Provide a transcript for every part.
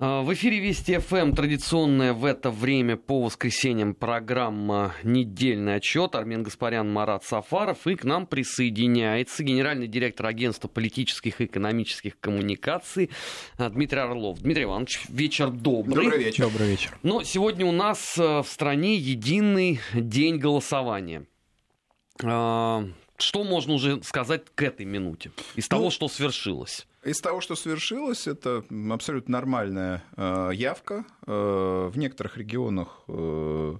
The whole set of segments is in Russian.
А, в эфире Вести ФМ традиционная в это время по воскресеньям программа «Недельный отчет». Армен Гаспарян, Марат Сафаров. И к нам присоединяется генеральный директор агентства политических и экономических коммуникаций Дмитрий Орлов. Дмитрий Иванович, вечер добрый. Добрый вечер. Добрый вечер. Но сегодня у нас в стране единый день голосования. Что можно уже сказать к этой минуте из ну, того, что свершилось? Из того, что свершилось, это абсолютно нормальная э, явка. Э, в некоторых регионах э,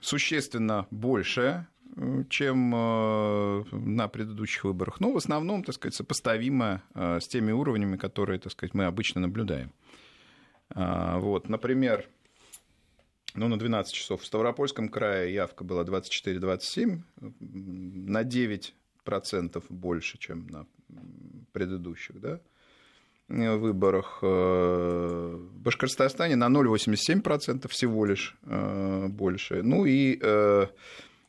существенно большая, э, чем э, на предыдущих выборах. Но в основном, так сказать, сопоставимая э, с теми уровнями, которые, так сказать, мы обычно наблюдаем. Вот, например, ну, на 12 часов в Ставропольском крае явка была 24-27, на 9% больше, чем на предыдущих да, выборах. Э, в Башкортостане на 0,87% всего лишь э, больше. Ну и э,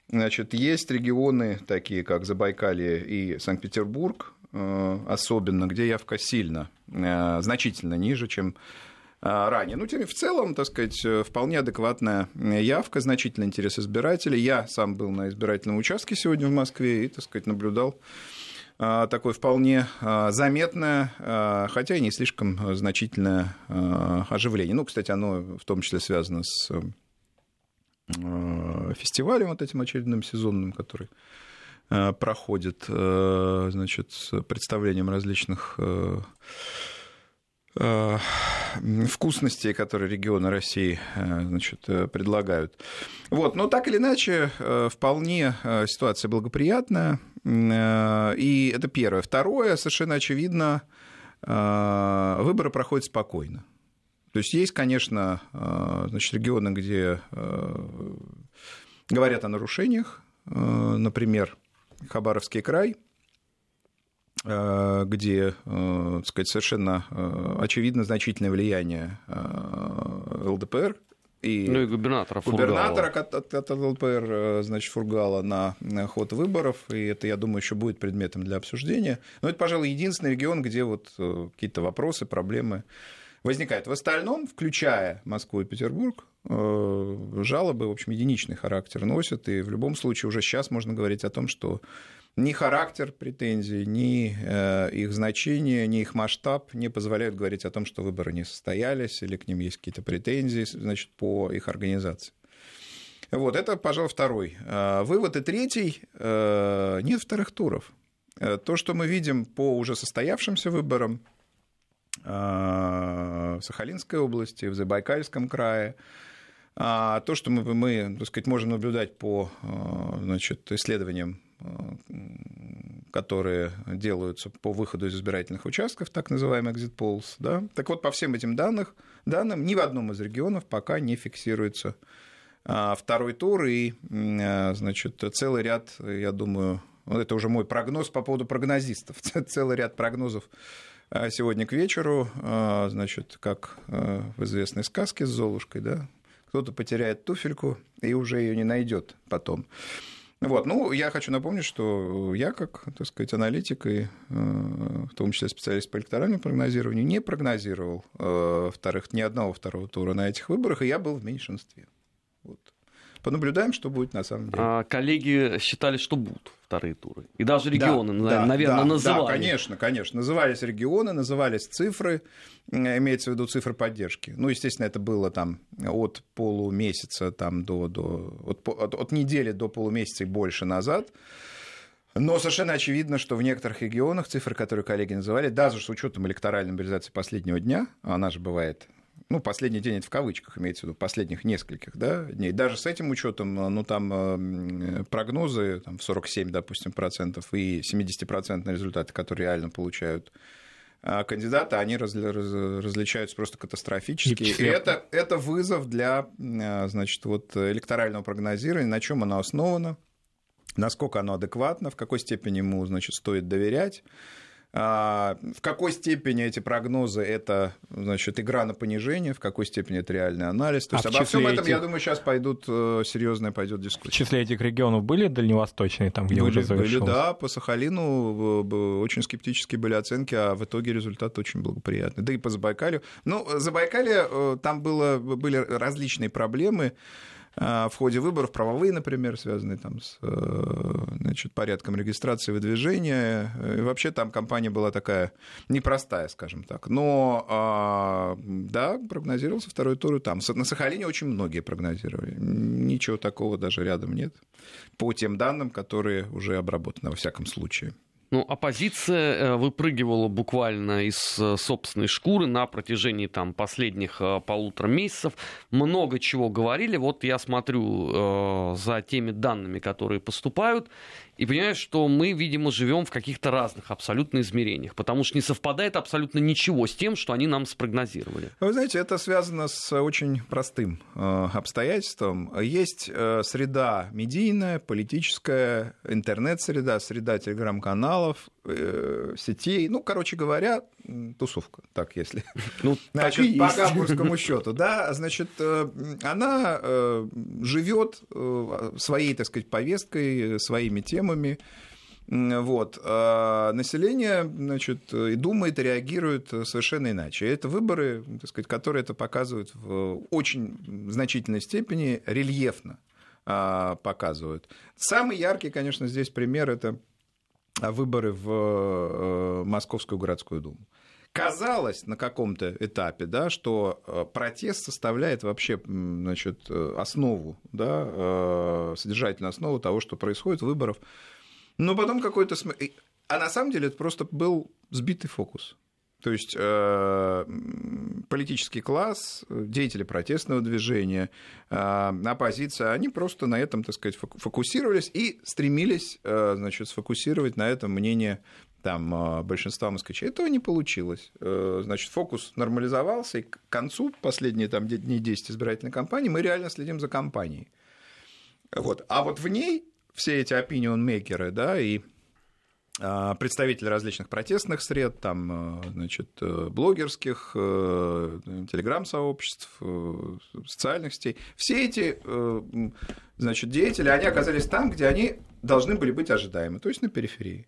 значит, есть регионы, такие как Забайкалье и Санкт-Петербург, особенно, где явка сильно, значительно ниже, чем ранее. Ну, тем в целом, так сказать, вполне адекватная явка, значительный интерес избирателей. Я сам был на избирательном участке сегодня в Москве и, так сказать, наблюдал такое вполне заметное, хотя и не слишком значительное оживление. Ну, кстати, оно в том числе связано с фестивалем вот этим очередным сезонным, который проходит, значит, с представлением различных Э, вкусностей, которые регионы России э, значит, э, предлагают. Вот, но так или иначе, вполне ситуация благоприятная. И это первое. Второе, совершенно очевидно, выборы проходят спокойно. То есть есть, конечно, значит, регионы, где говорят о нарушениях, например, Хабаровский край – где, э, так сказать, совершенно э, очевидно значительное влияние ЛДПР и, ну и губернатора губернатора от, от, от ЛПР, значит, Фургала на ход выборов, и это, я думаю, еще будет предметом для обсуждения. Но это, пожалуй, единственный регион, где вот какие-то вопросы, проблемы возникают. В остальном, включая Москву и Петербург, жалобы, в общем, единичный характер носят, и в любом случае уже сейчас можно говорить о том, что ни характер претензий, ни э, их значение, ни их масштаб не позволяют говорить о том, что выборы не состоялись или к ним есть какие-то претензии значит, по их организации. Вот, это, пожалуй, второй э, вывод. И третий, э, нет вторых туров. То, что мы видим по уже состоявшимся выборам в Сахалинской области, в Забайкальском крае, а то, что мы, мы так сказать, можем наблюдать по значит, исследованиям которые делаются по выходу из избирательных участков, так называемый exit polls. Да? Так вот, по всем этим данным, данным ни в одном из регионов пока не фиксируется а, второй тур, и а, значит, целый ряд, я думаю, это уже мой прогноз по поводу прогнозистов, целый ряд прогнозов а, сегодня к вечеру, значит, как в известной сказке с Золушкой, да, кто-то потеряет туфельку и уже ее не найдет потом. Вот. Ну, я хочу напомнить, что я, как, так сказать, аналитик и э, в том числе специалист по электоральному прогнозированию, не прогнозировал э, вторых, ни одного второго тура на этих выборах, и я был в меньшинстве. Понаблюдаем, что будет на самом деле. А коллеги считали, что будут вторые туры. И даже регионы, да, наверное, да, называли. Да, конечно, конечно. Назывались регионы, назывались цифры, имеется в виду цифры поддержки. Ну, естественно, это было там от полумесяца там, до, до от, от, от недели до полумесяца и больше назад. Но совершенно очевидно, что в некоторых регионах цифры, которые коллеги называли, даже с учетом электоральной мобилизации последнего дня, она же бывает ну, последний день это в кавычках имеется в виду, последних нескольких да, дней. Даже с этим учетом, ну, там э, прогнозы там, в 47, допустим, процентов и 70-процентные результаты, которые реально получают а кандидаты, они различаются просто катастрофически. И это, это вызов для э, значит, вот, электорального прогнозирования, на чем оно основано, насколько оно адекватно, в какой степени ему значит, стоит доверять. А, в какой степени эти прогнозы это значит, игра на понижение, в какой степени это реальный анализ. То а есть обо всем этом, этих... я думаю, сейчас пойдут э, серьезная пойдет дискуссия. В числе этих регионов были дальневосточные, там, где были, уже завершилось? Были, да, по Сахалину очень скептические были оценки, а в итоге результат очень благоприятный. Да и по Забайкалью. Ну, Забайкалье, э, там было, были различные проблемы. А, в ходе выборов, правовые, например, связанные там с э, значит, порядком регистрации выдвижения. И вообще там компания была такая непростая, скажем так. Но а, да, прогнозировался второй тур и там. На Сахалине очень многие прогнозировали. Ничего такого даже рядом нет. По тем данным, которые уже обработаны во всяком случае. Ну, оппозиция э, выпрыгивала буквально из э, собственной шкуры на протяжении там, последних э, полутора месяцев. Много чего говорили. Вот я смотрю э, за теми данными, которые поступают, и понимаю, что мы, видимо, живем в каких-то разных абсолютно измерениях, потому что не совпадает абсолютно ничего с тем, что они нам спрогнозировали. Вы знаете, это связано с очень простым э, обстоятельством. Есть э, среда медийная, политическая, интернет-среда, среда телеграм-каналов, э, сетей. Ну, короче говоря, тусовка, так если. Ну, значит, по гамбургскому счету, да, значит, она живет своей, так сказать, повесткой, своими темами темами. Вот. А население значит, и думает, и реагирует совершенно иначе. это выборы, так сказать, которые это показывают в очень значительной степени, рельефно а, показывают. Самый яркий, конечно, здесь пример – это выборы в э, Московскую городскую думу. Казалось на каком-то этапе, да, что э, протест составляет вообще значит, э, основу, да, э, содержательную основу того, что происходит, выборов. Но потом какой-то... А на самом деле это просто был сбитый фокус. То есть э, политический класс, деятели протестного движения, э, оппозиция, они просто на этом, так сказать, фокусировались и стремились, э, значит, сфокусировать на этом мнение там а, большинства москвичей. Этого не получилось. Э, значит, фокус нормализовался, и к концу последние там, дней 10 избирательной кампании мы реально следим за кампанией. Вот. А вот в ней все эти opinion-мейкеры, да, и а, представители различных протестных сред, там, а, значит, э, блогерских, э, телеграм-сообществ, социальных сетей, все эти, значит, деятели, они оказались там, где они должны были быть ожидаемы, то есть на периферии.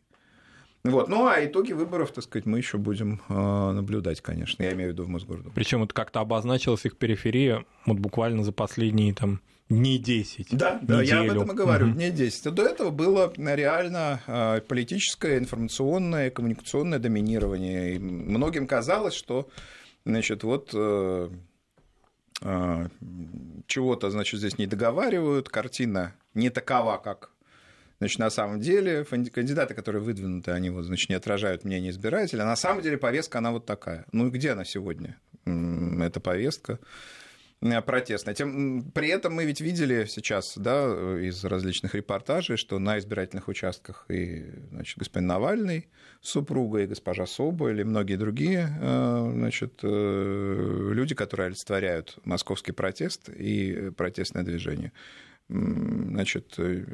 Вот. Ну, а итоги выборов, так сказать, мы еще будем э, наблюдать, конечно. Я имею в виду в Мосгорду. Причем это как-то обозначилась их периферия вот буквально за последние там дней 10. Да, да, я об этом и говорю, угу. дней 10. До этого было реально э, политическое, информационное, коммуникационное доминирование. И многим казалось, что, значит, вот э, э, чего-то, значит, здесь не договаривают, картина не такова, как Значит, на самом деле кандидаты, которые выдвинуты, они вот, значит, не отражают мнение избирателя. А на самом деле повестка, она вот такая. Ну и где она сегодня? Эта повестка протестная. Тем, при этом мы ведь видели сейчас да, из различных репортажей, что на избирательных участках и значит, господин Навальный супруга, и госпожа Соболь, и многие другие э, значит, э, люди, которые олицетворяют московский протест и протестное движение. Значит, э,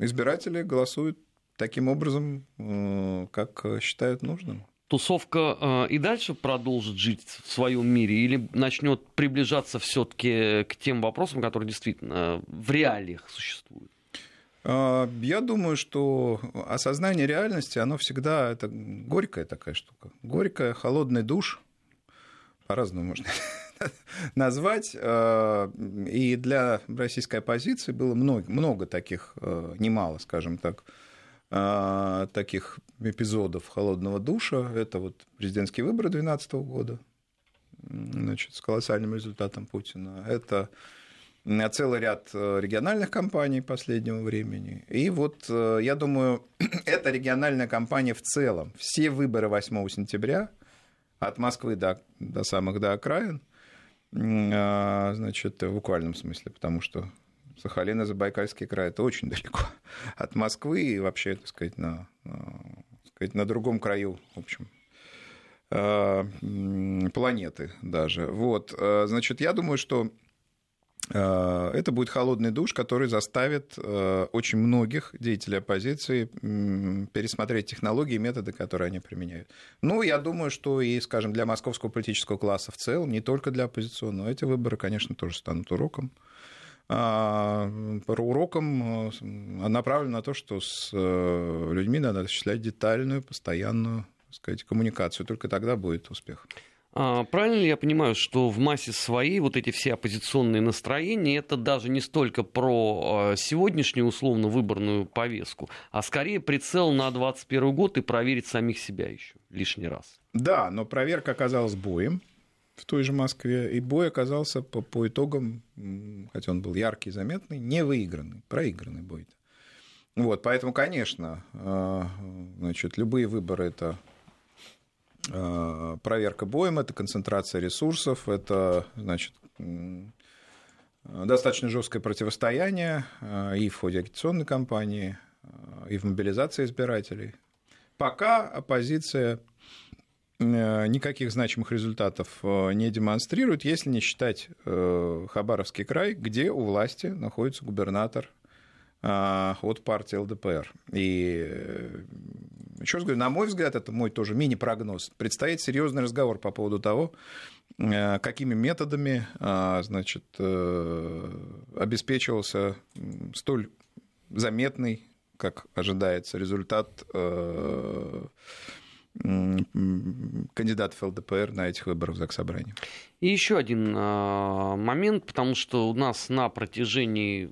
избиратели голосуют таким образом, э, как считают нужным. Тусовка э, и дальше продолжит жить в своем мире или начнет приближаться все-таки к тем вопросам, которые действительно в реалиях существуют? А, я думаю, что осознание реальности, оно всегда это горькая такая штука. Горькая, холодный душ. По-разному можно назвать. Э, и для российской оппозиции было много, много таких, э, немало, скажем так, э, таких эпизодов холодного душа. Это вот президентские выборы 2012 года значит, с колоссальным результатом Путина. Это целый ряд региональных кампаний последнего времени. И вот, я думаю, эта региональная кампания в целом, все выборы 8 сентября, от Москвы до, до самых до окраин, а, значит, в буквальном смысле, потому что Сахалин и Забайкальский край это очень далеко от Москвы и вообще, так сказать, на, так сказать, на другом краю, в общем, а, планеты даже. Вот, а, значит, я думаю, что Э, это будет холодный душ, который заставит э, очень многих деятелей оппозиции пересмотреть технологии и методы, которые они применяют. Ну, я думаю, что и, скажем, для московского политического класса в целом, не только для оппозиционного, эти выборы, конечно, тоже станут уроком. А, уроком э, направлен на то, что с людьми надо осуществлять детальную, постоянную так сказать, коммуникацию. Только тогда будет успех. А, правильно ли я понимаю, что в массе своей вот эти все оппозиционные настроения это даже не столько про а, сегодняшнюю условно выборную повестку, а скорее прицел на 2021 год и проверить самих себя еще лишний раз? Да, но проверка оказалась боем в той же Москве, и бой оказался по, по итогам, хотя он был яркий, заметный, не выигранный, проигранный бой. Вот, поэтому, конечно, а, значит, любые выборы это Э, проверка боем, это концентрация ресурсов, это, значит, достаточно жесткое противостояние э, и в ходе агитационной кампании, э, и в мобилизации избирателей. Пока оппозиция никаких значимых результатов не демонстрирует, если не считать Хабаровский край, где у власти находится губернатор от партии ЛДПР. И еще раз говорю, на мой взгляд, это мой тоже мини-прогноз. Предстоит серьезный разговор по поводу того, э, какими методами значит, э, обеспечивался столь заметный, как ожидается, результат э, кандидатов ЛДПР на этих выборах в Заксобрание. И еще один а, момент, потому что у нас на протяжении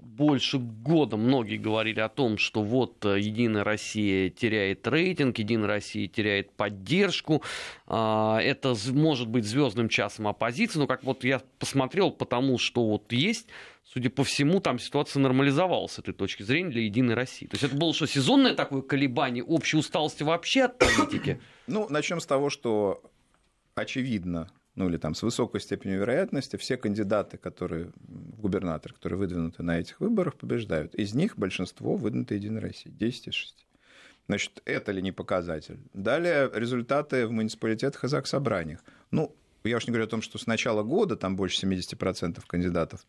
больше года многие говорили о том, что вот э, Единая Россия теряет рейтинг, Единая Россия теряет поддержку. А, это может быть звездным часом оппозиции, но как вот я посмотрел, потому что вот есть, судя по всему, там ситуация нормализовалась с этой точки зрения для Единой России. То есть это было что, сезонное такое колебание общей усталости вообще от политики? Ну, начнем с того, что очевидно, ну или там с высокой степенью вероятности, все кандидаты, которые в губернатор, которые выдвинуты на этих выборах, побеждают. Из них большинство выдвинуты Единой России, 10 из 6. Значит, это ли не показатель? Далее результаты в муниципалитетах и заксобраниях. Ну, я уж не говорю о том, что с начала года там больше 70% кандидатов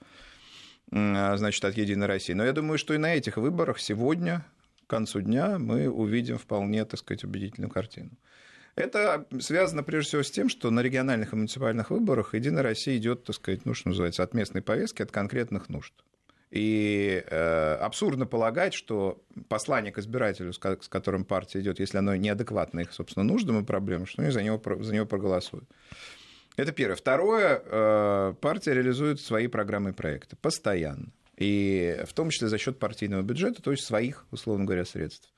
значит, от Единой России. Но я думаю, что и на этих выборах сегодня, к концу дня, мы увидим вполне, так сказать, убедительную картину. Это связано прежде всего с тем, что на региональных и муниципальных выборах Единая Россия идет, так сказать, ну, что называется, от местной повестки, от конкретных нужд. И э, абсурдно полагать, что послание к избирателю, с которым партия идет, если оно неадекватно их, собственно, нуждам и проблемам, что они за него, за него проголосуют. Это первое. Второе, э, партия реализует свои программы и проекты постоянно. И в том числе за счет партийного бюджета, то есть своих, условно говоря, средств.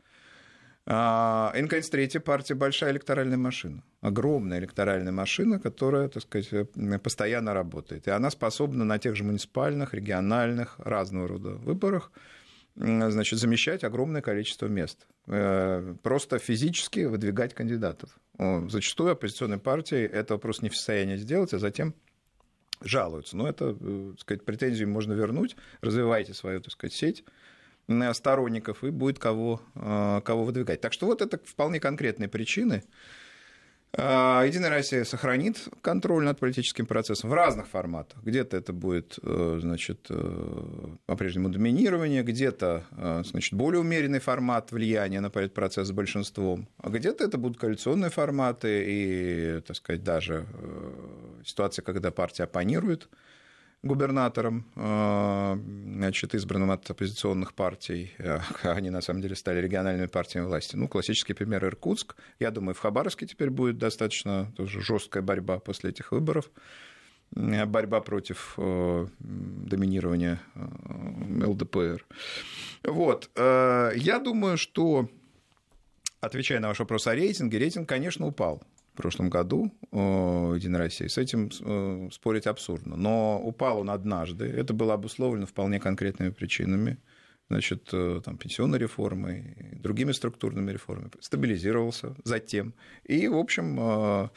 А, и, третья партия – большая электоральная машина. Огромная электоральная машина, которая, так сказать, э, постоянно работает. И она способна на тех же муниципальных, региональных, разного рода выборах значит, замещать огромное количество мест. Э, просто физически выдвигать кандидатов. Зачастую оппозиционные партии этого просто не в состоянии сделать, а затем жалуются. Но это, э, так сказать, претензию можно вернуть. Развивайте свою, так сказать, сеть сторонников и будет кого, э, кого выдвигать. Так что вот это вполне конкретные причины. А, Единая Россия сохранит контроль над политическим процессом в разных форматах. Где-то это будет э, значит, э, по-прежнему доминирование, где-то значит, более умеренный формат влияния на процесс с большинством, а где-то это будут коалиционные форматы и, так сказать, даже ситуация, когда партия оппонирует губернатором, э, значит, избранным от оппозиционных партий. Э, они, на самом деле, стали региональными партиями власти. Ну, классический пример Иркутск. Я думаю, в Хабаровске теперь будет достаточно тоже жесткая борьба после этих выборов. Э, борьба против доминирования ЛДПР. Вот. Я думаю, что, отвечая на ваш вопрос о рейтинге, рейтинг, конечно, упал в прошлом году Единой России. С этим э, спорить абсурдно. Но упал он однажды. Это было обусловлено вполне конкретными причинами. Значит, э, там, пенсионной реформой, другими структурными реформами. Стабилизировался затем. И, в общем, э,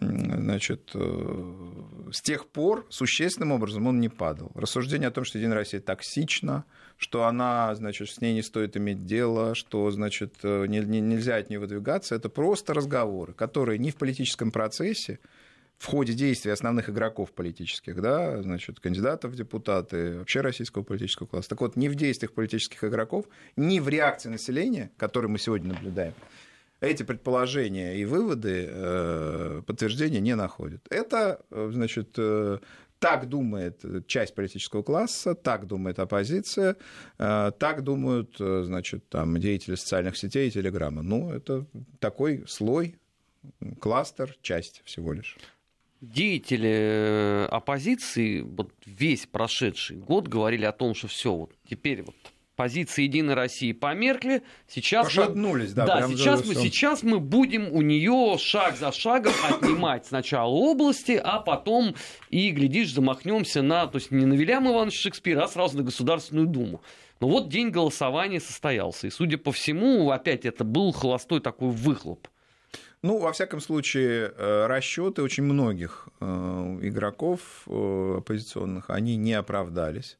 значит, с тех пор существенным образом он не падал. Рассуждение о том, что Единая Россия токсична, что она, значит, с ней не стоит иметь дело, что, значит, не, не, нельзя от нее выдвигаться, это просто разговоры, которые ни в политическом процессе, в ходе действий основных игроков политических, да, значит, кандидатов в депутаты, вообще российского политического класса. Так вот, ни в действиях политических игроков, ни в реакции населения, которую мы сегодня наблюдаем, эти предположения и выводы э, подтверждения не находят. Это, э, значит, э, так думает часть политического класса, так думает оппозиция, так думают, значит, там, деятели социальных сетей и телеграмма. Ну, это такой слой, кластер, часть всего лишь деятели оппозиции вот весь прошедший год говорили о том, что все, вот теперь вот позиции Единой России померкли. Сейчас Пошатнулись, мы, да. Да, сейчас мы, сейчас мы будем у нее шаг за шагом отнимать сначала области, а потом и, глядишь, замахнемся на, то есть не на Вильяма Ивановича Шекспира, а сразу на Государственную Думу. Но вот день голосования состоялся. И, судя по всему, опять это был холостой такой выхлоп. Ну, во всяком случае, э, расчеты очень многих э, игроков э, оппозиционных, они не оправдались.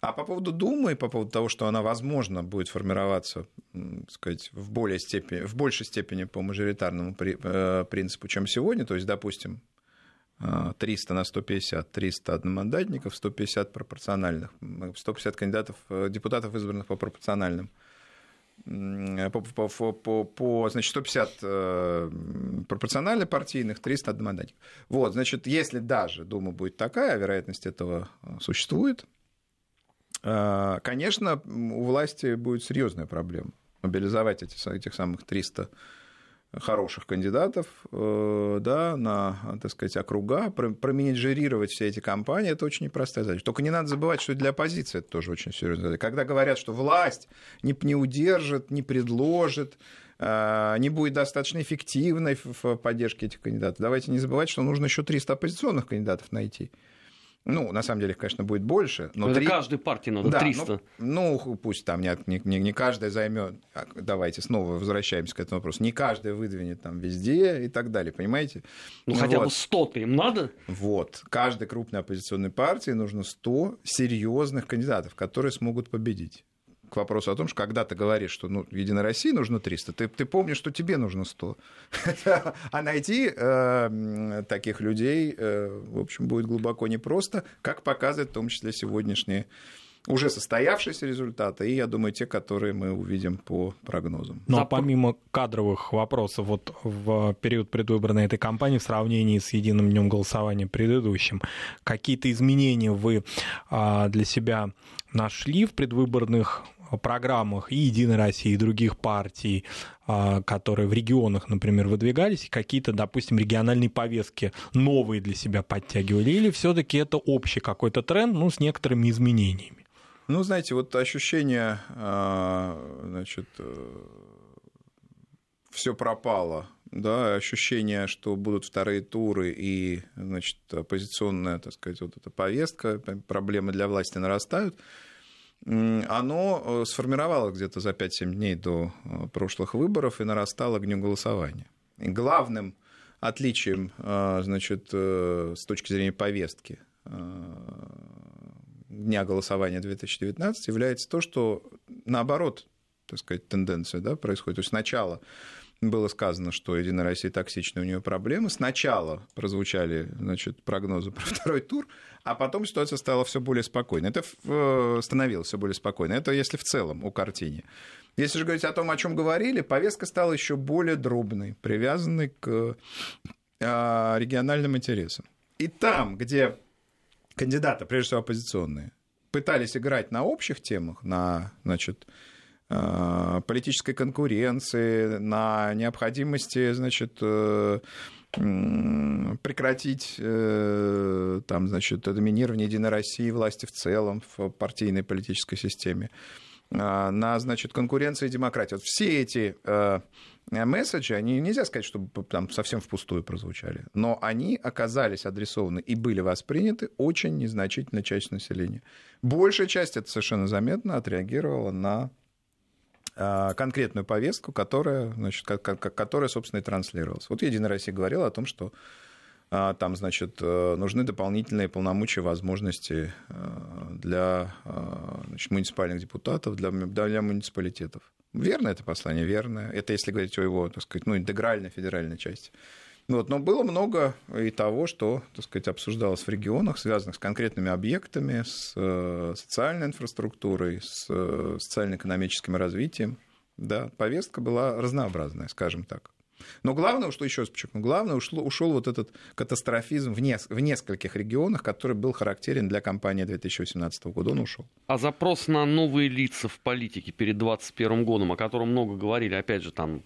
А по поводу Думы, по поводу того, что она, возможно, будет формироваться, так сказать, в, более степени, в большей степени по мажоритарному э, принципу, чем сегодня, то есть, допустим, 300 э, на 150, 300 одномандатников, 150 пропорциональных, 150 кандидатов, э, депутатов, избранных по пропорциональным, по, по, по, по значит, 150 пропорционально партийных, 300 одномандатников. Вот, значит, если даже Дума будет такая, вероятность этого существует, конечно, у власти будет серьезная проблема мобилизовать эти, этих самых 300 хороших кандидатов э, да, на, так сказать, округа, променеджерировать все эти кампании, это очень непростая задача. Только не надо забывать, что для оппозиции это тоже очень серьезная задача. Когда говорят, что власть не, не удержит, не предложит, э, не будет достаточно эффективной в поддержке этих кандидатов, давайте не забывать, что нужно еще 300 оппозиционных кандидатов найти. Ну, на самом деле, конечно, будет больше. Но Это 3... каждой партии надо да, 300. Ну, ну, пусть там не, не, не каждая займет. А, давайте снова возвращаемся к этому вопросу. Не каждая выдвинет там везде и так далее, понимаете? Ну, ну хотя вот. бы 100-то им надо. Вот. Каждой крупной оппозиционной партии нужно 100 серьезных кандидатов, которые смогут победить к вопросу о том, что когда ты говоришь, что ну, Единой России нужно 300, ты, ты помнишь, что тебе нужно 100. а найти э, таких людей, э, в общем, будет глубоко непросто, как показывает в том числе сегодняшние уже состоявшиеся результаты, и, я думаю, те, которые мы увидим по прогнозам. Ну, а помимо кадровых вопросов, вот в период предвыборной этой кампании в сравнении с единым днем голосования предыдущим, какие-то изменения вы а, для себя нашли в предвыборных программах и Единой России, и других партий, а, которые в регионах, например, выдвигались, какие-то, допустим, региональные повестки новые для себя подтягивали, или все-таки это общий какой-то тренд, ну, с некоторыми изменениями? Ну, знаете, вот ощущение, а, значит, э, все пропало, да, ощущение, что будут вторые туры и, значит, оппозиционная, так сказать, вот эта повестка, проблемы для власти нарастают – оно э, сформировалось где-то за 5-7 дней до э, прошлых выборов и нарастало к дню голосования. И главным отличием, э, значит, с точки зрения повестки дня голосования 2019 является то, что наоборот, так сказать, тенденция да, происходит. То есть сначала было сказано, что Единая Россия токсичная, у нее проблемы. Сначала прозвучали значит, прогнозы про второй тур, а потом ситуация стала все более спокойной. Это э, становилось все более спокойно. Это если в целом о картине. Если же говорить о том, о чем говорили, повестка стала еще более дробной, привязанной к э, региональным интересам. И там, где кандидаты, прежде всего оппозиционные, пытались играть на общих темах, на значит, политической конкуренции, на необходимости, значит, э, прекратить э, там, значит, доминирование Единой России, власти в целом в партийной политической системе, на значит, конкуренции и демократии. Вот все эти месседжи, они нельзя сказать, чтобы там совсем впустую прозвучали, но они оказались адресованы и были восприняты очень незначительной частью населения. Большая часть, это совершенно заметно, отреагировала на а, конкретную повестку, которая, значит, которая, собственно, и транслировалась. Вот Единая Россия говорила о том, что а, там, значит, э, нужны дополнительные полномочия, возможности э, для значит, муниципальных депутатов, для, для муниципалитетов. Верно это послание? Верно. Это если говорить о его, так сказать, ну, интегральной федеральной части. Вот, но было много и того, что, так сказать, обсуждалось в регионах, связанных с конкретными объектами, с э, социальной инфраструктурой, с э, социально-экономическим развитием. Да, повестка была разнообразная, скажем так. Но главное, что еще раз подчеркну, главное, ушел, ушел вот этот катастрофизм в, не, в нескольких регионах, который был характерен для кампании 2018 года. Он ушел. А запрос на новые лица в политике перед 2021 годом, о котором много говорили, опять же, там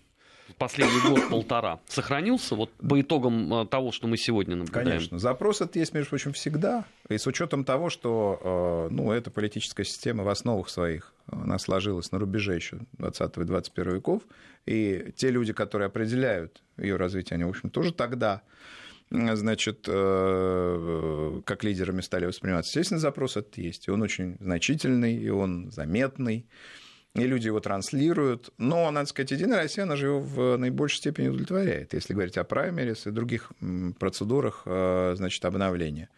последний год-полтора сохранился вот по итогам э, того, что мы сегодня наблюдаем? Конечно. Запрос это есть, между прочим, всегда. И с учетом того, что э, ну, эта политическая система в основах своих, она сложилась на рубеже еще 20 и 21 веков, и те люди, которые определяют ее развитие, они, в общем, тоже тогда значит, э, как лидерами стали восприниматься. Естественно, запрос этот есть, и он очень значительный, и он заметный и люди его транслируют. Но, надо сказать, Единая Россия, она же его в наибольшей степени удовлетворяет, если говорить о праймерис и других процедурах, э, значит, обновления.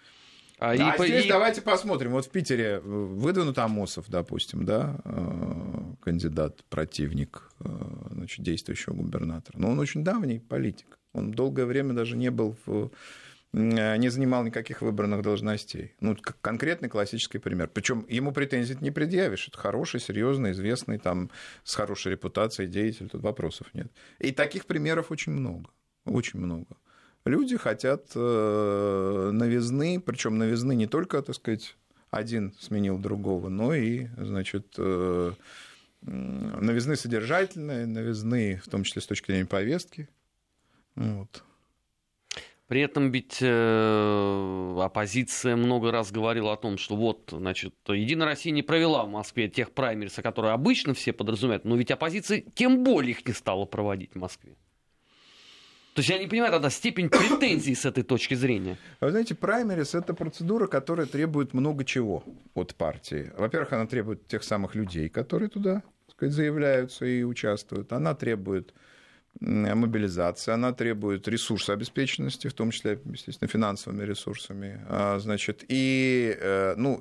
А, и, а здесь и... давайте посмотрим. Вот в Питере выдвинут Амосов, допустим, да, э, кандидат, противник значит, действующего губернатора. Но он очень давний политик. Он долгое время даже не был в Э, не занимал никаких выбранных должностей. Ну, конкретный классический пример. Причем ему претензий не предъявишь. Это хороший, серьезный, известный, там, с хорошей репутацией деятель, тут вопросов нет. И таких примеров очень много. Очень много. Люди хотят э, новизны, причем новизны не только, так сказать, один сменил другого, но и, значит, э, новизны содержательные, новизны, в том числе с точки зрения повестки. Вот. При этом ведь э, оппозиция много раз говорила о том, что вот, значит, Единая Россия не провела в Москве тех праймериса, которые обычно все подразумевают, но ведь оппозиция тем более их не стала проводить в Москве. То есть я не понимаю тогда степень претензий с этой точки зрения. Вы знаете, праймерис – это процедура, которая требует много чего от партии. Во-первых, она требует тех самых людей, которые туда сказать, заявляются и участвуют. Она требует мобилизация, она требует ресурсообеспеченности, в том числе, естественно, финансовыми ресурсами. А, значит, и, э, ну,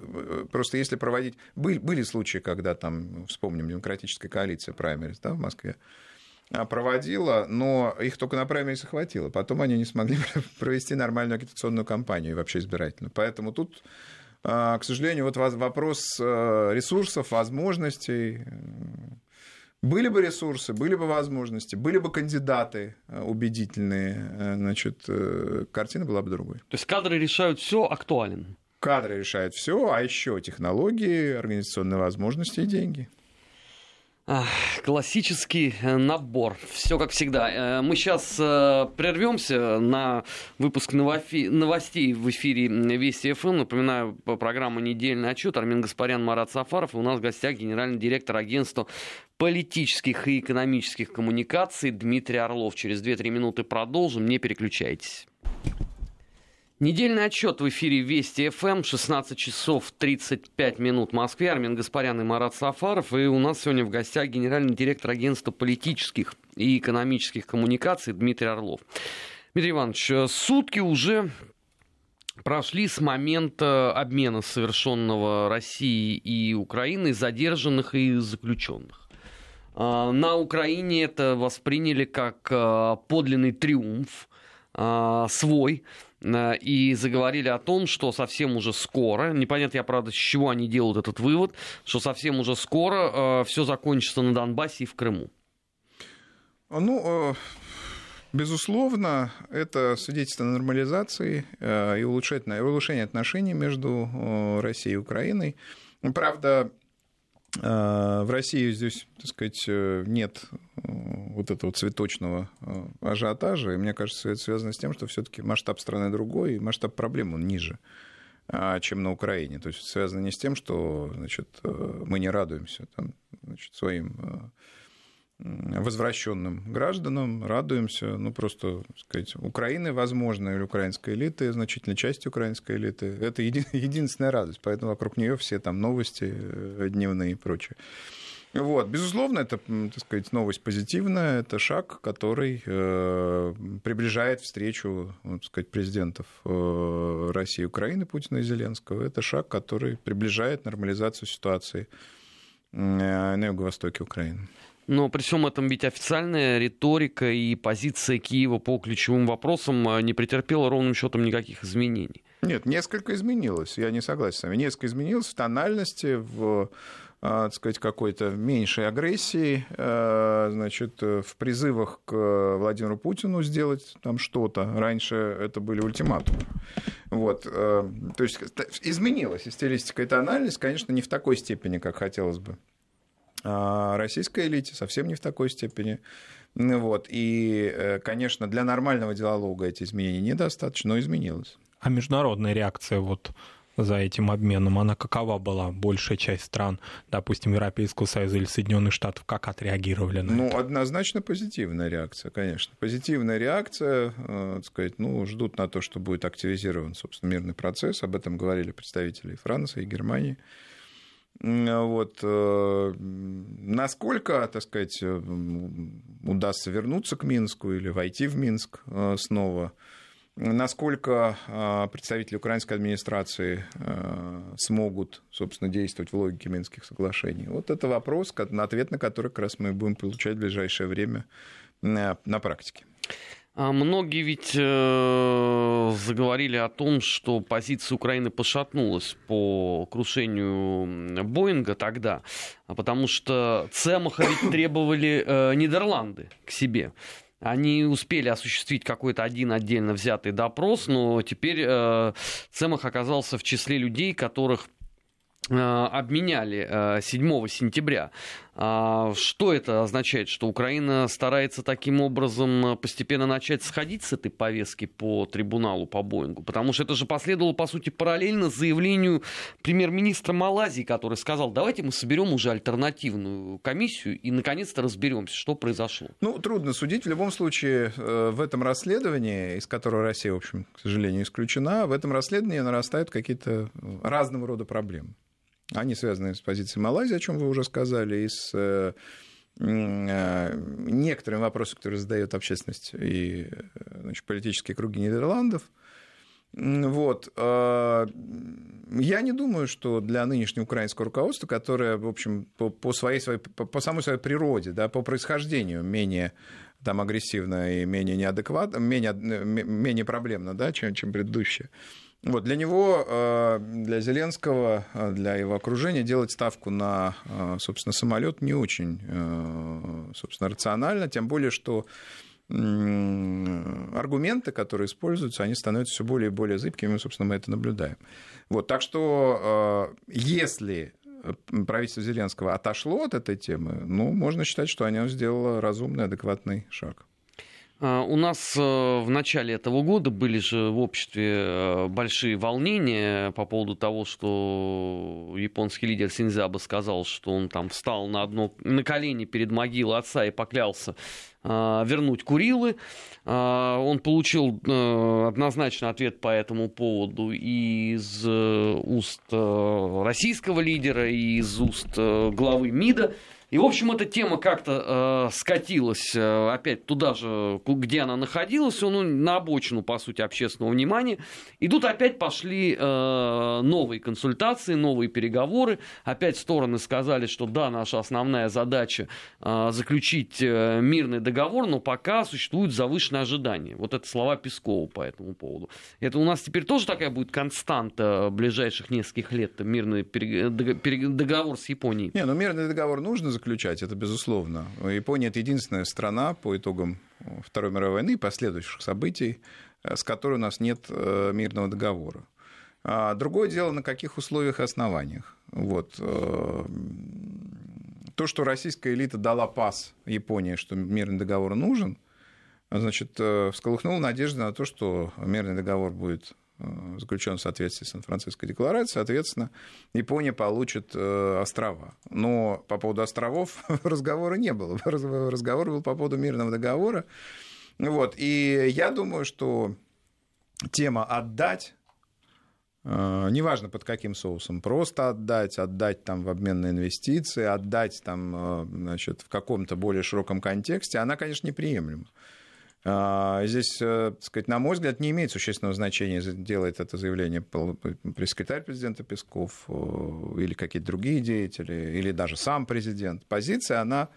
просто если проводить... Были, были случаи, когда там, вспомним, демократическая коалиция праймерис да, в Москве, а, проводила, но их только на праймерис хватило. Потом они не смогли провести нормальную агитационную кампанию и вообще избирательную. Поэтому тут а, к сожалению, вот вопрос э, ресурсов, возможностей, были бы ресурсы, были бы возможности, были бы кандидаты э, убедительные, э, значит, э, картина была бы другой. То есть кадры решают все актуален. Кадры решают все, а еще технологии, организационные возможности и деньги. Классический э, набор. Все как всегда. Э, мы сейчас э, прервемся на выпуск новостей в эфире Вести ФМ. Напоминаю, программа «Недельный отчет». Армин Гаспарян, Марат Сафаров. И у нас в гостях генеральный директор агентства политических и экономических коммуникаций Дмитрий Орлов. Через 2-3 минуты продолжим. Не переключайтесь. Недельный отчет в эфире Вести ФМ, 16 часов 35 минут в Москве. Армин Гаспарян и Марат Сафаров. И у нас сегодня в гостях генеральный директор агентства политических и экономических коммуникаций Дмитрий Орлов. Дмитрий Иванович, э, сутки уже прошли с момента обмена совершенного Россией и Украиной задержанных и заключенных. Э, на Украине это восприняли как э, подлинный триумф свой и заговорили о том, что совсем уже скоро, непонятно, я правда, с чего они делают этот вывод, что совсем уже скоро э, все закончится на Донбассе и в Крыму. Ну, э, безусловно, это свидетельство нормализации и улучшения отношений между Россией и Украиной. Правда, а, в России здесь, так сказать, э, нет э, вот этого цветочного э, ажиотажа, и мне кажется, это связано с тем, что все-таки масштаб страны другой, и масштаб проблем он ниже, а, чем на Украине. То есть связано не с тем, что значит, мы не радуемся там, значит, своим возвращенным гражданам, радуемся. Ну, просто, так сказать, Украины, возможно, или украинской элиты, значительной части украинской элиты, это еди- единственная радость, поэтому вокруг нее все там новости э, дневные и прочее. Вот. Безусловно, это, так сказать, новость позитивная, это шаг, который э, приближает встречу так сказать, президентов э, России и Украины, Путина и Зеленского. Это шаг, который приближает нормализацию ситуации э, на юго-востоке Украины. Но при всем этом ведь официальная риторика и позиция Киева по ключевым вопросам не претерпела ровным счетом никаких изменений. Нет, несколько изменилось, я не согласен с вами. Несколько изменилось в тональности, в а, так сказать, какой-то меньшей агрессии, а, значит, в призывах к Владимиру Путину сделать там что-то. Раньше это были ультиматумы. Вот, а, то есть изменилась и стилистика, и тональность, конечно, не в такой степени, как хотелось бы. А российской элите совсем не в такой степени. Вот. И, э, конечно, для нормального диалога эти изменения недостаточно, но изменилось. А международная реакция вот за этим обменом, она какова была? Большая часть стран, допустим, Европейского Союза или Соединенных Штатов, как отреагировали на ну, это? Ну, однозначно позитивная реакция, конечно. Позитивная реакция, э, так сказать, ну, ждут на то, что будет активизирован, собственно, мирный процесс. Об этом говорили представители Франции и Германии. Вот. Э, насколько, так сказать, э, удастся вернуться к Минску или войти в Минск снова – Насколько а, представители украинской администрации а, смогут, собственно, действовать в логике Минских соглашений? Вот это вопрос, на ответ на который как раз мы будем получать в ближайшее время на практике. А многие ведь э, заговорили о том, что позиция Украины пошатнулась по крушению Боинга тогда, потому что Цемаха ведь требовали э, Нидерланды к себе. Они успели осуществить какой-то один отдельно взятый допрос, но теперь э, Цемах оказался в числе людей, которых э, обменяли 7 э, сентября. А что это означает? Что Украина старается таким образом постепенно начать сходить с этой повестки по трибуналу по Боингу? Потому что это же последовало, по сути, параллельно заявлению премьер-министра Малайзии, который сказал, давайте мы соберем уже альтернативную комиссию и, наконец-то, разберемся, что произошло. Ну, трудно судить. В любом случае, э, в этом расследовании, из которого Россия, в общем, к сожалению, исключена, в этом расследовании нарастают какие-то разного рода проблемы. Они связаны с позицией Малайзии, о чем вы уже сказали, и с э, э, некоторыми вопросами, которые задает общественность и значит, политические круги Нидерландов. Вот. Я не думаю, что для нынешнего украинского руководства, которое, в общем, по, по, своей, своей, по, по самой своей природе, да, по происхождению менее там, агрессивно и менее неадекватно, менее, менее проблемно, да, чем, чем предыдущее, вот, для него, э, для Зеленского, э, для его окружения делать ставку на, э, собственно, самолет не очень, собственно, рационально, тем более, что аргументы, которые используются, они становятся все более и более зыбкими, собственно, мы это наблюдаем. Вот, так что если правительство Зеленского отошло от этой темы, ну, можно считать, что оно сделало разумный, адекватный шаг. А, у нас э, в начале этого года были же в обществе э, большие волнения по поводу того, что японский лидер Синзаба сказал, что он там встал на, одно, на колени перед могилой отца и поклялся а, вернуть Курилы. А, он получил э, однозначный ответ по этому поводу и из уст российского лидера, и из уст главы МИДа. И, в общем, эта тема как-то э, скатилась э, опять туда же, где она находилась, ну, на обочину, по сути, общественного внимания. И тут опять пошли э, новые консультации, новые переговоры. Опять стороны сказали, что да, наша основная задача э, заключить э, мирный договор, но пока существуют завышенные ожидания. Вот это слова Пескова по этому поводу. Это у нас теперь тоже такая будет константа ближайших нескольких лет, мирный договор с Японией. Не, ну мирный договор нужно заключать, это безусловно. Япония – это единственная страна по итогам Второй мировой войны и последующих событий, с которой у нас нет э, мирного договора. А другое дело, на каких условиях и основаниях. Вот. Э, то, что российская элита дала пас Японии, что мирный договор нужен, значит, э, всколыхнула надежды на то, что мирный договор будет Э, заключен в соответствии с Сан-Франциской декларацией, соответственно, Япония получит э, острова. Но по поводу островов разговора не было. Разговор был по поводу мирного договора. Вот. И я думаю, что тема «отдать» э, неважно под каким соусом, просто отдать, отдать там в обмен на инвестиции, отдать там, значит, в каком-то более широком контексте, она, конечно, неприемлема. А, здесь, э, так сказать, на мой взгляд, не имеет существенного значения, делает это заявление пресс-секретарь президента Песков э, или какие-то другие деятели, или даже сам президент. Позиция, она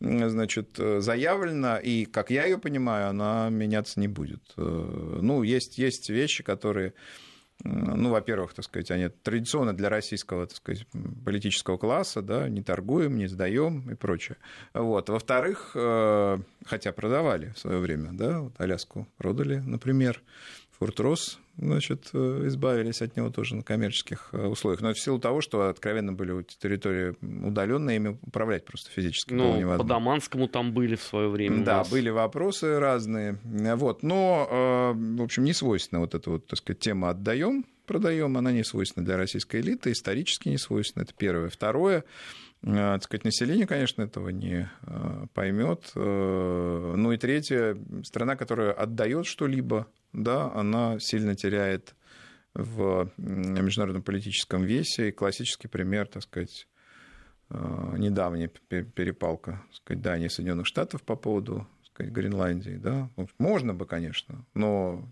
значит, заявлена, и, как я ее понимаю, она меняться не будет. Ну, есть, есть вещи, которые ну, во-первых, так сказать, они традиционно для российского, так сказать, политического класса, да, не торгуем, не сдаем и прочее. Вот. Во-вторых, хотя продавали в свое время, да, вот Аляску продали, например, Фортрос, значит, э, избавились от него тоже на коммерческих э, условиях. Но в силу того, что откровенно были территории удаленные, ими управлять просто физически ну, было невозможно. по Даманскому там были в свое время. Да, были вопросы разные. Вот. Но, э, в общем, не свойственно вот эта вот, так сказать, тема «отдаем», продаем, она не свойственна для российской элиты, исторически не свойственна, это первое. Второе, так сказать, население, конечно, этого не поймет. Ну и третье, страна, которая отдает что-либо, да, она сильно теряет в международном политическом весе. И классический пример, так сказать, э, недавняя перепалка так сказать, Дании и Соединенных Штатов по поводу сказать, Гренландии. Да? Ну, можно бы, конечно, но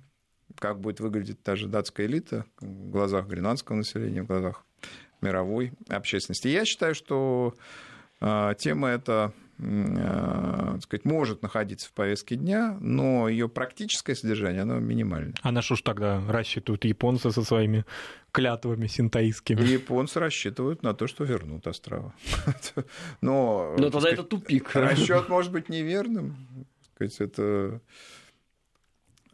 как будет выглядеть та же датская элита в глазах гренландского населения, в глазах мировой общественности. Я считаю, что э, тема эта Э, так сказать, может находиться в повестке дня, но ее практическое содержание, оно минимальное. А на что ж тогда рассчитывают японцы со своими клятвами синтаистскими? Японцы рассчитывают на то, что вернут острова. Но, но тогда сказать, это тупик. Расчет может быть неверным. Сказать, это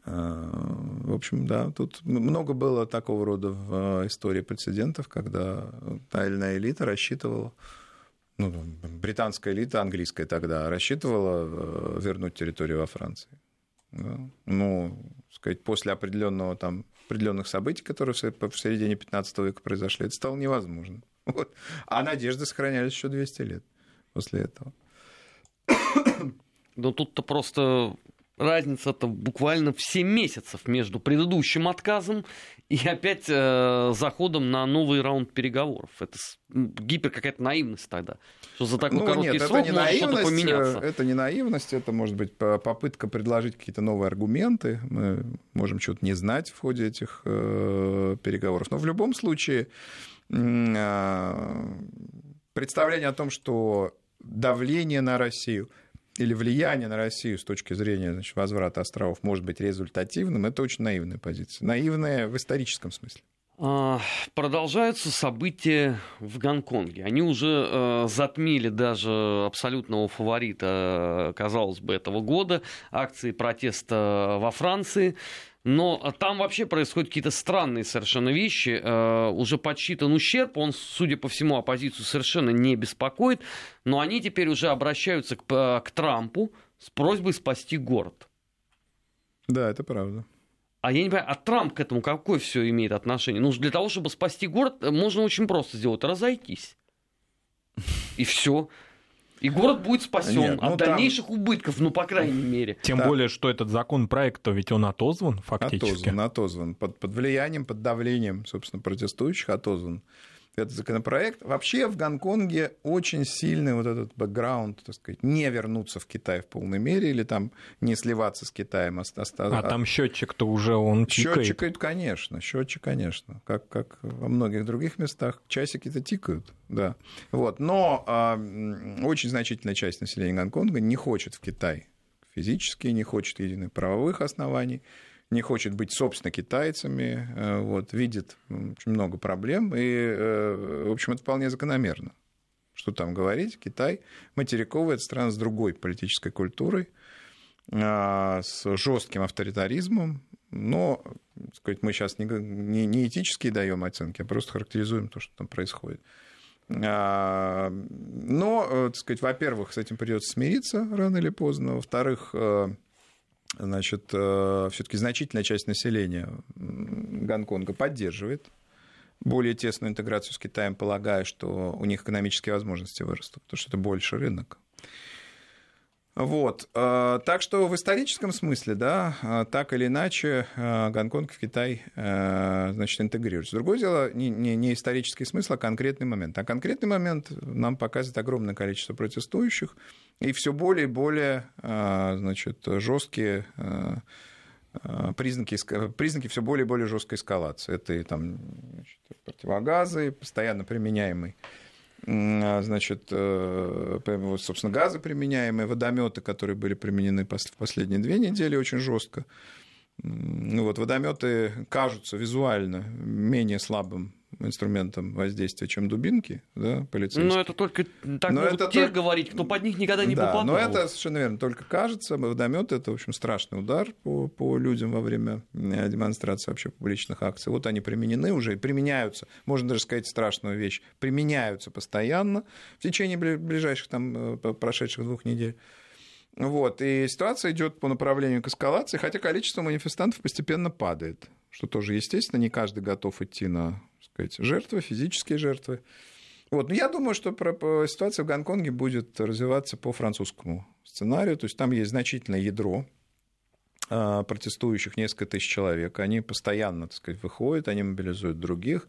в общем, да, тут много было такого рода в истории прецедентов, когда та или иная элита рассчитывала ну, британская элита, английская тогда, рассчитывала э, вернуть территорию во Франции. Да? Ну, сказать, после определенного там определенных событий, которые в середине 15 века произошли, это стало невозможно. Вот. А надежды сохранялись еще 200 лет после этого. Ну, тут-то просто разница-то буквально в 7 месяцев между предыдущим отказом и опять э, заходом на новый раунд переговоров. Это гипер какая-то наивность тогда. Что за такой ну, короткий нет, срок это не может что-то поменяться. Э, это не наивность, это может быть попытка предложить какие-то новые аргументы. Мы можем что-то не знать в ходе этих э, переговоров. Но в любом случае э, представление о том, что давление на Россию – или влияние на Россию с точки зрения значит, возврата островов может быть результативным, это очень наивная позиция. Наивная в историческом смысле. А, продолжаются события в Гонконге. Они уже э, затмили даже абсолютного фаворита, казалось бы, этого года. Акции протеста во Франции. Но там вообще происходят какие-то странные совершенно вещи. Э, уже подсчитан ущерб, он, судя по всему, оппозицию совершенно не беспокоит. Но они теперь уже обращаются к, э, к Трампу с просьбой спасти город. Да, это правда. А я не понимаю, а Трамп к этому какое все имеет отношение? Ну, для того, чтобы спасти город, можно очень просто сделать, разойтись. И все. И город будет спасен Нет, ну, от там... дальнейших убытков, ну, по крайней мере. Тем да. более, что этот законопроект, то ведь он отозван фактически. Отозван, отозван. Под, под влиянием, под давлением, собственно, протестующих отозван этот законопроект. Вообще в Гонконге очень сильный вот этот бэкграунд, так сказать, не вернуться в Китай в полной мере или там не сливаться с Китаем. А, а там счетчик-то уже он тикает. Счетчик, конечно, счетчик, конечно, как, как во многих других местах часики-то тикают, да. Вот. Но а, очень значительная часть населения Гонконга не хочет в Китай физически, не хочет единых правовых оснований не хочет быть, собственно, китайцами, э, вот, видит очень много проблем, и, э, в общем, это вполне закономерно. Что там говорить, Китай материковая страна с другой политической культурой, а, с жестким авторитаризмом, но сказать, мы сейчас не, не, не этические даем оценки, а просто характеризуем то, что там происходит. А, но, э, так сказать, во-первых, с этим придется смириться рано или поздно. Во-вторых, значит, э, все-таки значительная часть населения Гонконга поддерживает более тесную интеграцию с Китаем, полагая, что у них экономические возможности вырастут, потому что это больше рынок. Вот. Э, так что в историческом смысле, да, э, так или иначе, Гонконг в Китай значит, интегрируется. Другое дело, не, не, не исторический смысл, а конкретный момент. А конкретный момент нам показывает огромное количество протестующих, и все более и более значит, жесткие признаки, признаки все более и более жесткой эскалации. Это и там, значит, противогазы, постоянно применяемый значит, собственно, газы применяемые, водометы, которые были применены в последние две недели очень жестко. Ну вот, водометы кажутся визуально менее слабым инструментом воздействия, чем дубинки, да, полицейские. Но это только так но могут это те только... говорить, кто под них никогда не да, попадал. но это совершенно верно, только кажется. Водомет это, в общем, страшный удар по, по людям во время э, демонстрации вообще публичных акций. Вот они применены уже, применяются, можно даже сказать страшную вещь, применяются постоянно в течение ближайших там э, прошедших двух недель. Вот, и ситуация идет по направлению к эскалации, хотя количество манифестантов постепенно падает, что тоже естественно, не каждый готов идти на сказать, жертвы, физические жертвы. Вот. Но я думаю, что ситуация в Гонконге будет развиваться по французскому сценарию. То есть там есть значительное ядро а, протестующих, несколько тысяч человек. Они постоянно так сказать, выходят, они мобилизуют других.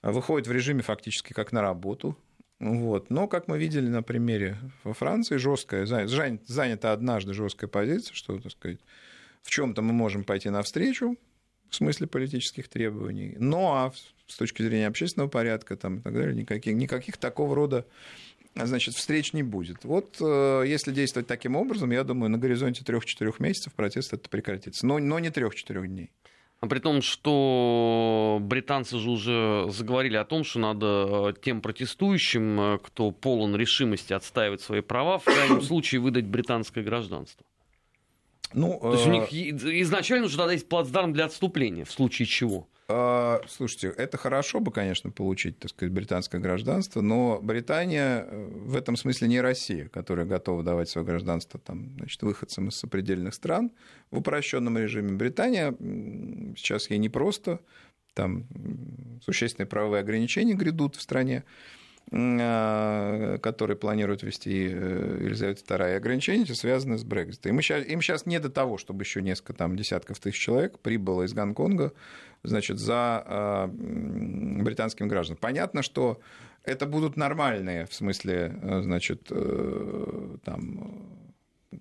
А, выходят в режиме фактически как на работу. Вот. Но, как мы видели на примере во Франции, жесткая, занята однажды жесткая позиция, что, так сказать, в чем-то мы можем пойти навстречу, в смысле политических требований. Ну а с точки зрения общественного порядка там, и так далее, никаких, никаких такого рода значит, встреч не будет. Вот э, если действовать таким образом, я думаю, на горизонте 3-4 месяцев протест это прекратится. Но, но не 3-4 дней. А при том, что британцы же уже заговорили о том, что надо э, тем протестующим, э, кто полон решимости отстаивать свои права, в крайнем случае выдать британское гражданство. Ну, То есть у них изначально уже тогда есть плацдарм для отступления, в случае чего. А, слушайте, это хорошо бы, конечно, получить, так сказать, британское гражданство, но Британия э, в этом смысле не Россия, которая готова давать свое гражданство там, значит, выходцам из сопредельных стран в упрощенном режиме. Британия сейчас ей непросто, там существенные правовые ограничения грядут в стране. А, который планирует ввести э, Елизавета II. И ограничения связаны с Брекзитом. Им сейчас, им сейчас не до того, чтобы еще несколько там, десятков тысяч человек прибыло из Гонконга значит, за а, британским гражданам. Понятно, что это будут нормальные, в смысле, э, значит, э, там,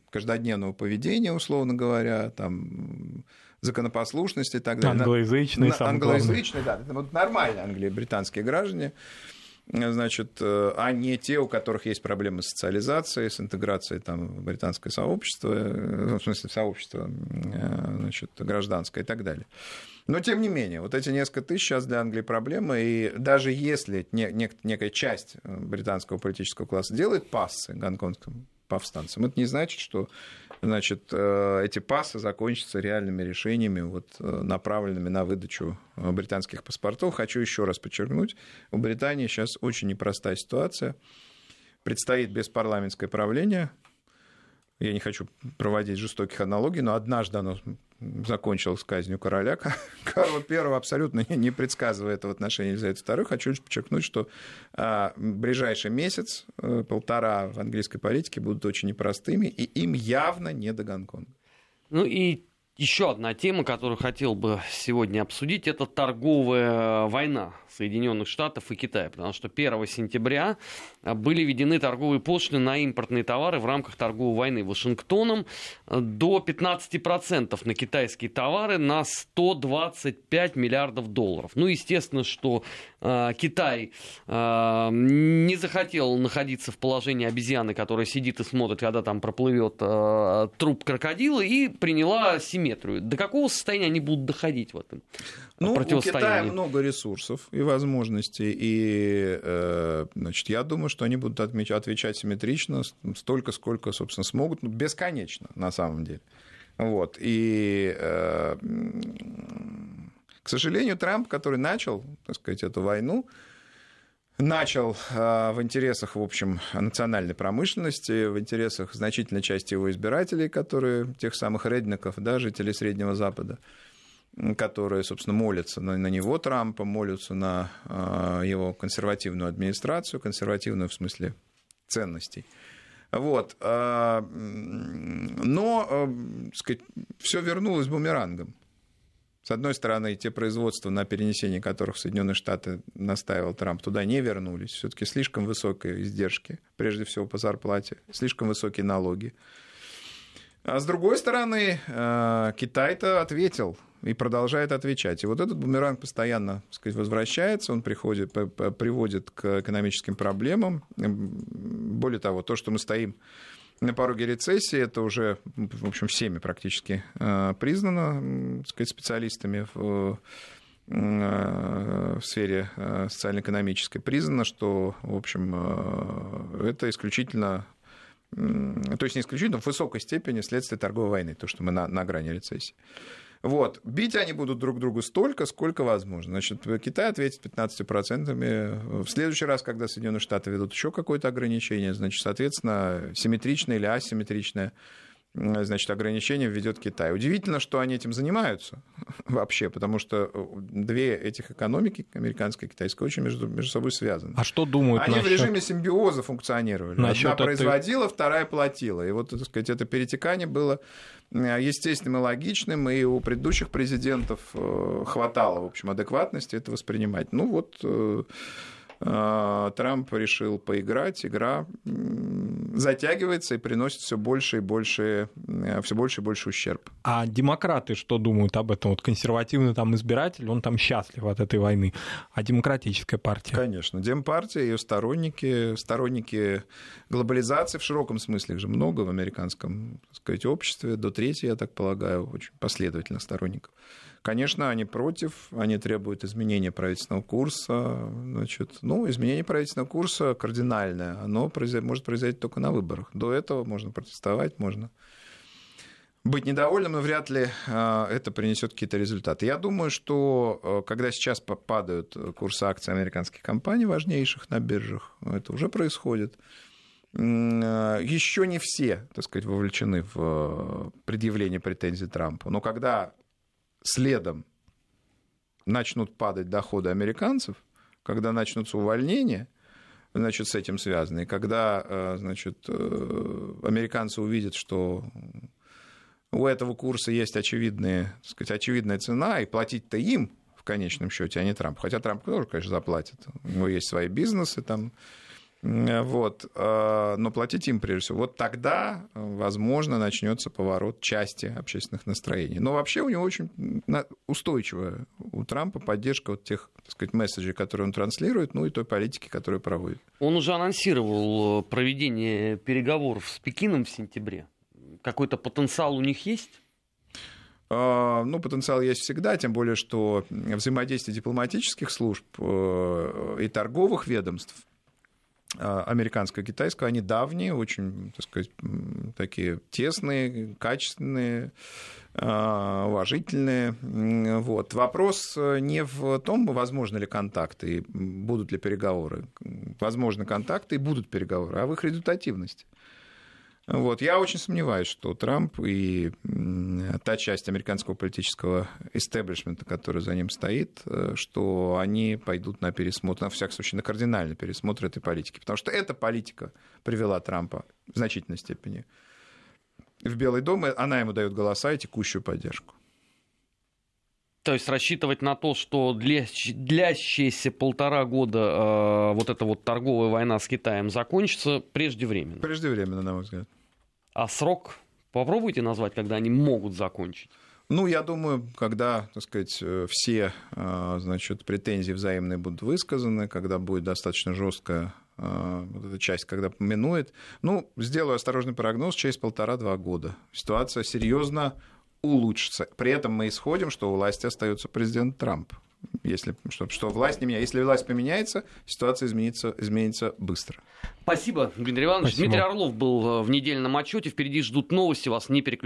каждодневного поведения, условно говоря, там, законопослушности и так далее. Англоязычные, Англоязычные, да. Это вот нормальные англии, британские граждане значит, э, а не те, у которых есть проблемы с социализацией, с интеграцией там, в британское сообщество, э, в смысле, сообщество э, значит, гражданское и так далее. Но, тем не менее, вот эти несколько тысяч сейчас для Англии проблема, и даже если некая часть британского политического класса делает пассы гонконгским повстанцам, это не значит, что значит, э, эти пасы закончатся реальными решениями, вот, э, направленными на выдачу э, британских паспортов. Хочу еще раз подчеркнуть, у Британии сейчас очень непростая ситуация. Предстоит беспарламентское правление. Я не хочу проводить жестоких аналогий, но однажды оно закончилось казнью короля Карла I, абсолютно не предсказывая это в отношении Елизаветы II. Хочу подчеркнуть, что а, ближайший месяц, э, полтора в английской политике будут очень непростыми, и им явно не до Гонконга. Ну и еще одна тема, которую хотел бы сегодня обсудить, это торговая война Соединенных Штатов и Китая, потому что 1 сентября а, были введены торговые пошлины на импортные товары в рамках торговой войны Вашингтоном а, до 15% на китайские товары на 125 миллиардов долларов. Ну, естественно, что э, Китай э, не захотел находиться в положении обезьяны, которая сидит и смотрит, когда там проплывет э, труп крокодила, и приняла симметрию. До какого состояния они будут доходить в этом ну, у Китая много ресурсов и возможностей, и э, значит, я думаю, что они будут отвечать симметрично столько, сколько, собственно, смогут, ну, бесконечно, на самом деле. Вот. И, э, к сожалению, Трамп, который начал, так сказать, эту войну, начал э, в интересах, в общем, национальной промышленности, в интересах значительной части его избирателей, которые тех самых редников, да, жителей Среднего Запада, которые, собственно, молятся на, на него, Трампа, молятся на э, его консервативную администрацию, консервативную в смысле ценностей. Вот. Э, но, сказать, все вернулось бумерангом. С одной стороны, те производства, на перенесение которых Соединенные Штаты настаивал Трамп, туда не вернулись. Все-таки слишком высокие издержки, прежде всего по зарплате, слишком высокие налоги. А с другой стороны, Китай-то ответил и продолжает отвечать. И вот этот бумеранг постоянно так сказать, возвращается, он приходит, приводит к экономическим проблемам. Более того, то, что мы стоим на пороге рецессии, это уже, в общем, всеми практически э, признано так сказать, специалистами в э, в сфере э, социально-экономической признано, что, в общем, это исключительно то есть не исключительно, в высокой степени следствие торговой войны, то, что мы на, на грани рецессии. Вот. Бить они будут друг другу столько, сколько возможно. Значит, Китай ответит 15%. В следующий раз, когда Соединенные Штаты ведут еще какое-то ограничение, значит, соответственно, симметричное или асимметричное значит, ограничения введет Китай. Удивительно, что они этим занимаются вообще, потому что э, две этих экономики, американская и китайская, очень между, между собой связаны. А что думают Они насчет... в режиме симбиоза функционировали. Насчет Одна производила, вторая платила. И вот, так сказать, это перетекание было э, естественным и логичным, и у предыдущих президентов э, хватало, в общем, адекватности это воспринимать. Ну вот Трамп решил поиграть, игра затягивается и приносит все больше и больше, э, все больше и больше ущерб. А демократы что думают об этом? Вот консервативный там избиратель, он там счастлив от этой войны. А демократическая партия? Конечно. Демпартия, ее сторонники, сторонники глобализации в широком смысле их же много в американском так сказать, обществе, до трети, я так полагаю, очень последовательно сторонников. Конечно, они против, они требуют изменения правительственного курса. Значит, ну, изменение правительственного курса кардинальное, оно может произойти только на выборах. До этого можно протестовать, можно быть недовольным, но вряд ли а, это принесет какие-то результаты. Я думаю, что а, когда сейчас падают курсы акций американских компаний, важнейших на биржах, это уже происходит, а, еще не все, так сказать, вовлечены в предъявление претензий Трампу. Но когда следом начнут падать доходы американцев, когда начнутся увольнения, значит, с этим связаны, и когда, э, значит, э, американцы увидят, что у этого курса есть очевидные, так сказать, очевидная цена, и платить-то им в конечном счете, а не Трамп. Хотя Трамп тоже, конечно, заплатит. У него есть свои бизнесы там, вот. А, но платить им прежде всего. Вот тогда, возможно, начнется поворот части общественных настроений. Но вообще у него очень устойчивая у Трампа поддержка вот тех так сказать, месседжей, которые он транслирует, ну и той политики, которую проводит. Он уже анонсировал проведение переговоров с Пекином в сентябре. Какой-то потенциал у них есть? А, ну, потенциал есть всегда, тем более, что взаимодействие дипломатических служб э, и торговых ведомств американско-китайского, они давние, очень, так сказать, такие тесные, качественные, а, уважительные. Вот. Вопрос не в том, возможны ли контакты, будут ли переговоры. Возможны контакты и будут переговоры, а в их результативности. Вот. Я очень сомневаюсь, что Трамп и та часть американского политического истеблишмента, которая за ним стоит, э, что они пойдут на пересмотр, на всяком случае, на кардинальный пересмотр этой политики. Потому что эта политика привела Трампа в значительной степени в Белый дом, и она ему дает голоса и текущую поддержку. То есть рассчитывать на то, что для, длящиеся полтора года э, вот эта вот торговая война с Китаем закончится преждевременно. Преждевременно, на мой взгляд. А срок попробуйте назвать, когда они могут закончить? Ну, я думаю, когда, так сказать, э, все э, значит, претензии взаимные будут высказаны, когда будет достаточно жесткая э, вот эта часть, когда минует. Ну, сделаю осторожный прогноз, через полтора-два года ситуация серьезно улучшится. При этом мы исходим, что у власти остается президент Трамп. Если, что, что власть не меняется. Если власть поменяется, ситуация изменится, изменится быстро. Спасибо, Дмитрий Иванович. Спасибо. Дмитрий Орлов был в недельном отчете. Впереди ждут новости. Вас не переключайте.